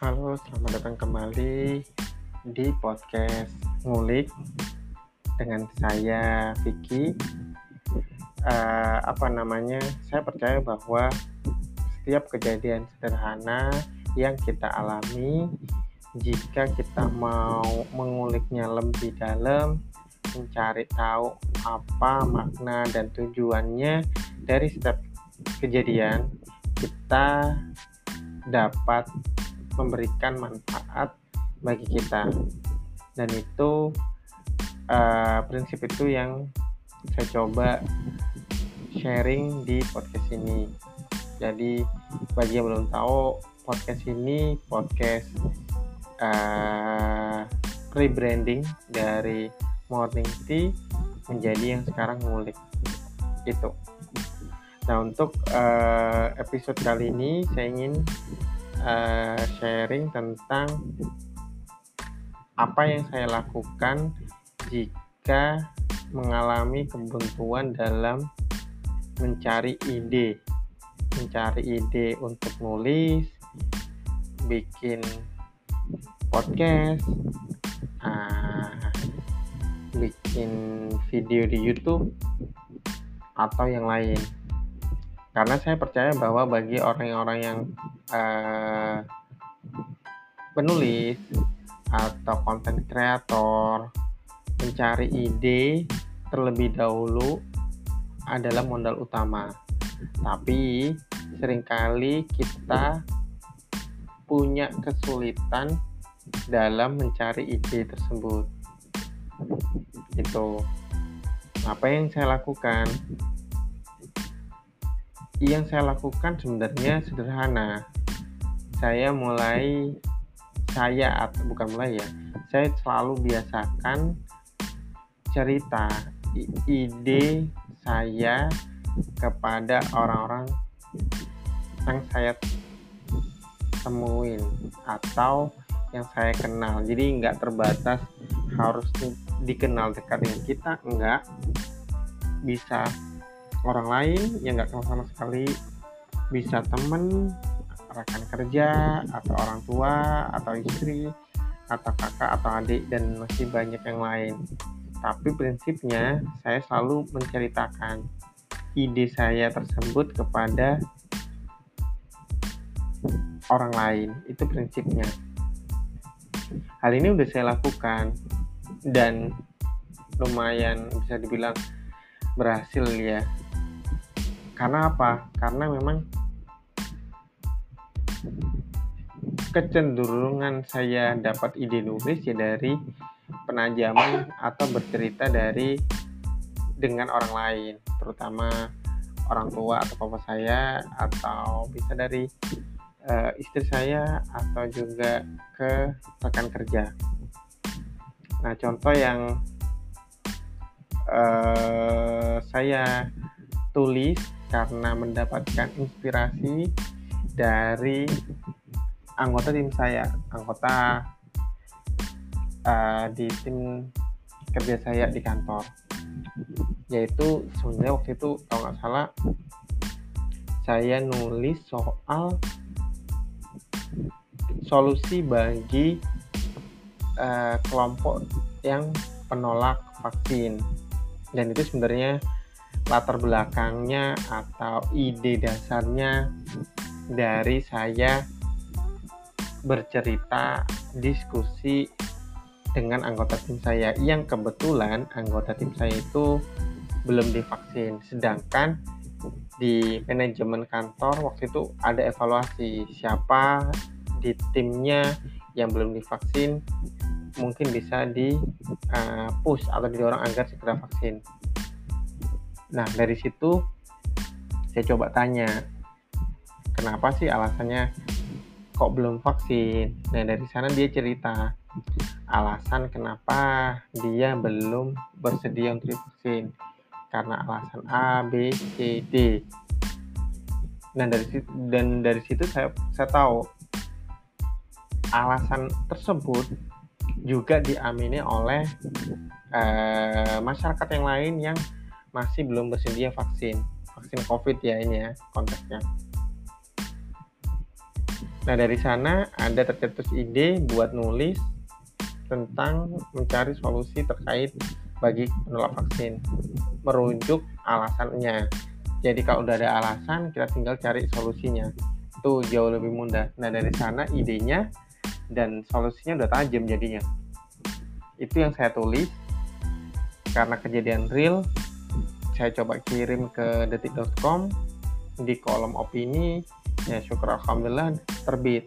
Halo, selamat datang kembali di podcast Ngulik dengan saya Vicky. Uh, apa namanya? Saya percaya bahwa setiap kejadian sederhana yang kita alami, jika kita mau menguliknya lebih dalam, mencari tahu apa makna dan tujuannya dari setiap kejadian, kita dapat memberikan manfaat bagi kita. Dan itu uh, prinsip itu yang saya coba sharing di podcast ini. Jadi bagi yang belum tahu podcast ini podcast uh, rebranding dari morning tea menjadi yang sekarang ngulik. Itu. Nah untuk uh, episode kali ini saya ingin uh, sharing tentang apa yang saya lakukan jika mengalami kebuntuan dalam mencari ide. Mencari ide untuk nulis bikin podcast uh, bikin video di YouTube atau yang lain karena saya percaya bahwa bagi orang-orang yang uh, penulis atau konten kreator mencari ide terlebih dahulu adalah modal utama. Tapi sering kali kita punya kesulitan dalam mencari ide tersebut. Itu apa yang saya lakukan yang saya lakukan sebenarnya sederhana. Saya mulai saya atau bukan mulai ya. Saya selalu biasakan cerita ide saya kepada orang-orang yang saya temuin atau yang saya kenal. Jadi nggak terbatas harus dikenal dekat dengan kita, enggak bisa orang lain yang nggak kenal sama sekali. Bisa temen rekan kerja atau orang tua atau istri atau kakak atau adik dan masih banyak yang lain. Tapi prinsipnya saya selalu menceritakan ide saya tersebut kepada orang lain. Itu prinsipnya. Hal ini udah saya lakukan dan lumayan bisa dibilang berhasil ya karena apa? Karena memang kecenderungan saya dapat ide nulis ya dari penajaman atau bercerita dari dengan orang lain, terutama orang tua atau papa saya atau bisa dari uh, istri saya atau juga ke rekan kerja. Nah, contoh yang uh, saya tulis karena mendapatkan inspirasi dari anggota tim saya, anggota uh, di tim kerja saya di kantor. Yaitu sebenarnya waktu itu kalau nggak salah saya nulis soal solusi bagi uh, kelompok yang penolak vaksin dan itu sebenarnya latar belakangnya atau ide dasarnya dari saya bercerita diskusi dengan anggota tim saya. Yang kebetulan anggota tim saya itu belum divaksin. Sedangkan di manajemen kantor waktu itu ada evaluasi siapa di timnya yang belum divaksin mungkin bisa di uh, push atau didorong agar segera vaksin Nah, dari situ saya coba tanya, kenapa sih alasannya kok belum vaksin? Nah, dari sana dia cerita alasan kenapa dia belum bersedia untuk divaksin. Karena alasan A, B, C, D. Dan dari situ, dan dari situ saya saya tahu alasan tersebut juga diamini oleh uh, masyarakat yang lain yang masih belum bersedia vaksin vaksin covid ya ini ya konteksnya. Nah dari sana ada tercetus ide buat nulis tentang mencari solusi terkait bagi penolak vaksin merujuk alasannya. Jadi kalau udah ada alasan kita tinggal cari solusinya. Itu jauh lebih mudah. Nah dari sana idenya dan solusinya udah tajam jadinya. Itu yang saya tulis. Karena kejadian real saya coba kirim ke detik.com di kolom opini. Ya syukur alhamdulillah terbit.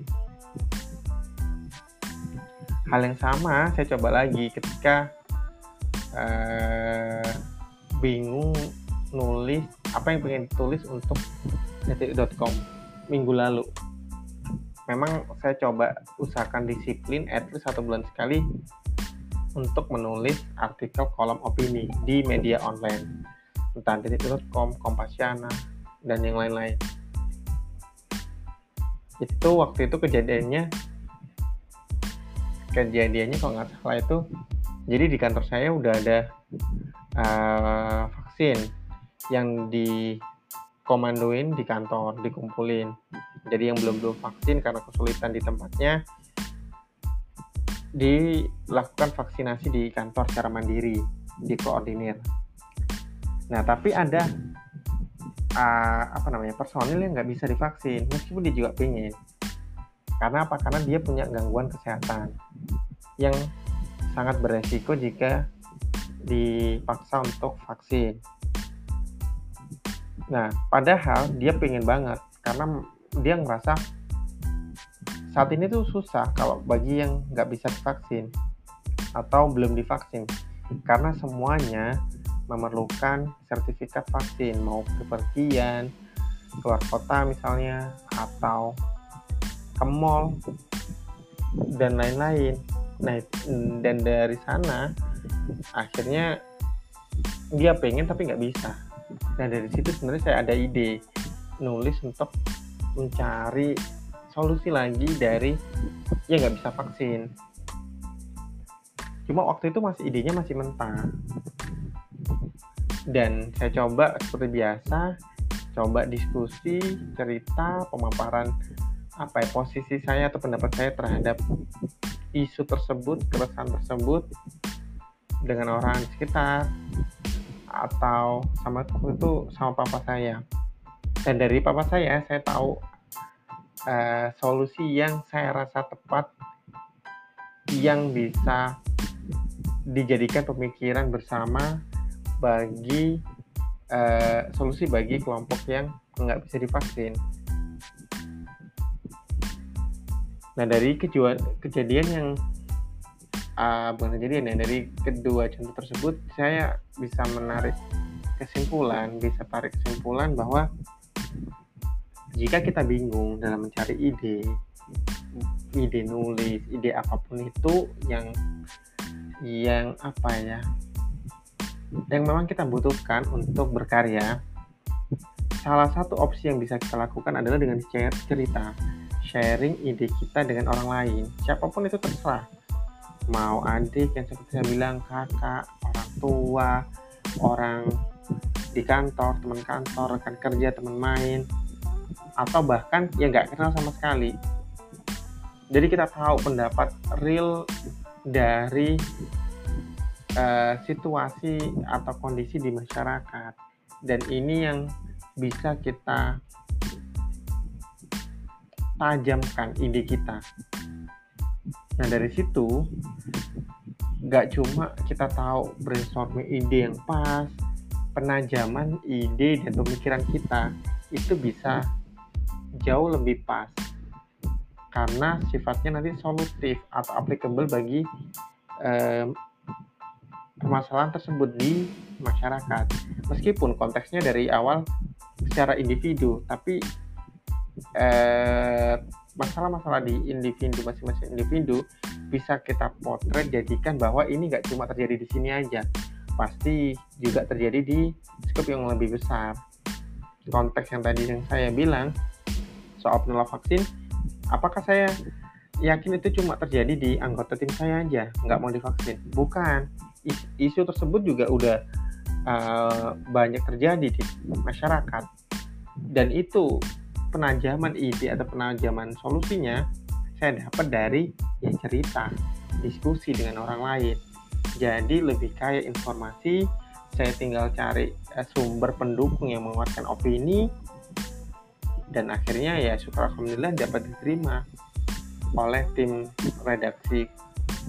Hal yang sama saya coba lagi ketika uh, bingung nulis apa yang pengen tulis untuk detik.com minggu lalu memang saya coba usahakan disiplin at least satu bulan sekali untuk menulis artikel kolom opini di media online. Entah detik.com, Kompasiana, dan yang lain-lain. Itu waktu itu kejadiannya kejadiannya kalau nggak salah itu jadi di kantor saya udah ada uh, vaksin yang dikomandoin di kantor dikumpulin jadi yang belum belum vaksin karena kesulitan di tempatnya dilakukan vaksinasi di kantor secara mandiri dikoordinir. Nah tapi ada uh, apa namanya personil yang nggak bisa divaksin meskipun dia juga pengen karena apa? Karena dia punya gangguan kesehatan yang sangat beresiko jika dipaksa untuk vaksin. Nah, padahal dia pengen banget karena dia ngerasa saat ini tuh susah kalau bagi yang nggak bisa divaksin atau belum divaksin. Karena semuanya memerlukan sertifikat vaksin mau kepergian keluar kota misalnya atau ke mall dan lain-lain. Nah dan dari sana akhirnya dia pengen tapi nggak bisa. Nah dari situ sebenarnya saya ada ide nulis untuk mencari solusi lagi dari yang nggak bisa vaksin cuma waktu itu masih idenya masih mentah dan saya coba seperti biasa coba diskusi cerita pemaparan apa ya posisi saya atau pendapat saya terhadap isu tersebut, keresahan tersebut dengan orang sekitar atau sama itu sama papa saya. Dan dari papa saya, saya tahu uh, solusi yang saya rasa tepat yang bisa dijadikan pemikiran bersama bagi uh, solusi bagi kelompok yang nggak bisa divaksin. Nah dari kejuan, kejadian yang uh, bukan kejadian ya dari kedua contoh tersebut saya bisa menarik kesimpulan, bisa tarik kesimpulan bahwa jika kita bingung dalam mencari ide, ide nulis, ide apa pun itu yang yang apa ya, yang memang kita butuhkan untuk berkarya, salah satu opsi yang bisa kita lakukan adalah dengan share cerita sharing ide kita dengan orang lain. Siapa pun itu terserah. Mau adik yang seperti saya bilang kakak orang tua orang di kantor teman kantor rekan kerja teman main atau bahkan yang nggak kenal sama sekali jadi kita tahu pendapat real dari uh, situasi atau kondisi di masyarakat dan ini yang bisa kita tajamkan ide kita. Nah dari situ nggak cuma kita tahu brainstorming ide yang pas, penajaman ide dan pemikiran kita itu bisa jauh lebih pas. Karena sifatnya nanti solutif atau applicable bagi eh, permasalahan tersebut di masyarakat. Meskipun konteksnya dari awal secara individu tapi eh, masalah-masalah di individu masing-masing individu bisa kita potret jadikan bahwa ini nggak cuma terjadi di sini aja pasti juga terjadi di skop yang lebih besar. Konteks yang tadi yang saya bilang soal penolak vaksin apakah saya yakin itu cuma terjadi di anggota tim saya aja nggak mau divaksin? Bukan. Isu tersebut juga udah uh, banyak terjadi di masyarakat. Dan itu penajaman ide atau penajaman solusinya saya dapat dari ya cerita diskusi dengan orang lain jadi lebih kaya informasi saya tinggal cari eh, sumber pendukung yang menguatkan opini. Dan akhirnya ya syukur alhamdulillah dapat diterima oleh tim redaksi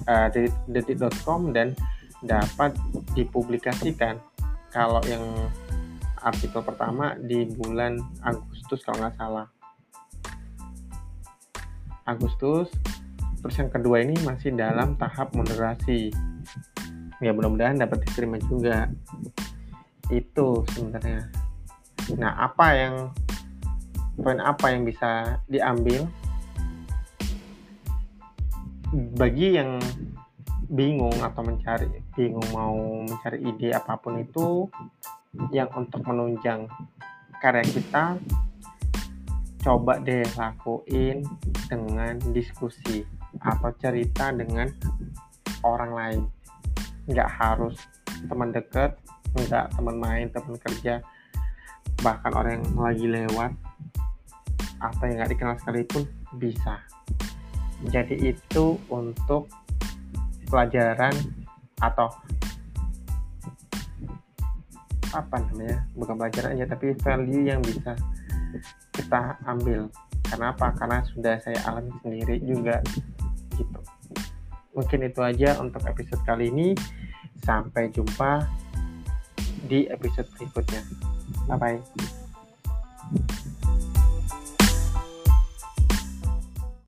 uh, detik.com dan dapat dipublikasikan. Kalau yang artikel pertama di bulan Agustus kalau nggak salah. Agustus terus yang kedua ini masih dalam tahap moderasi ya mudah-mudahan dapat diterima juga. Itu sebenarnya. Nah apa yang poin apa yang bisa diambil? Bagi yang bingung atau mencari bingung mau mencari ide apa pun itu yang untuk menunjang karya kita coba deh lakuin dengan diskusi atau cerita dengan orang lain nggak harus teman dekat nggak teman main teman kerja. Bahkan orang yang lagi lewat atau yang nggak dikenal sekalipun bisa. Jadi itu untuk pelajaran atau apa namanya? Bukan pelajaran aja tapi value yang bisa kita ambil. Karena apa karena sudah saya alami sendiri juga mungkin itu aja untuk episode kali ini. Sampai jumpa di episode berikutnya. Bye bye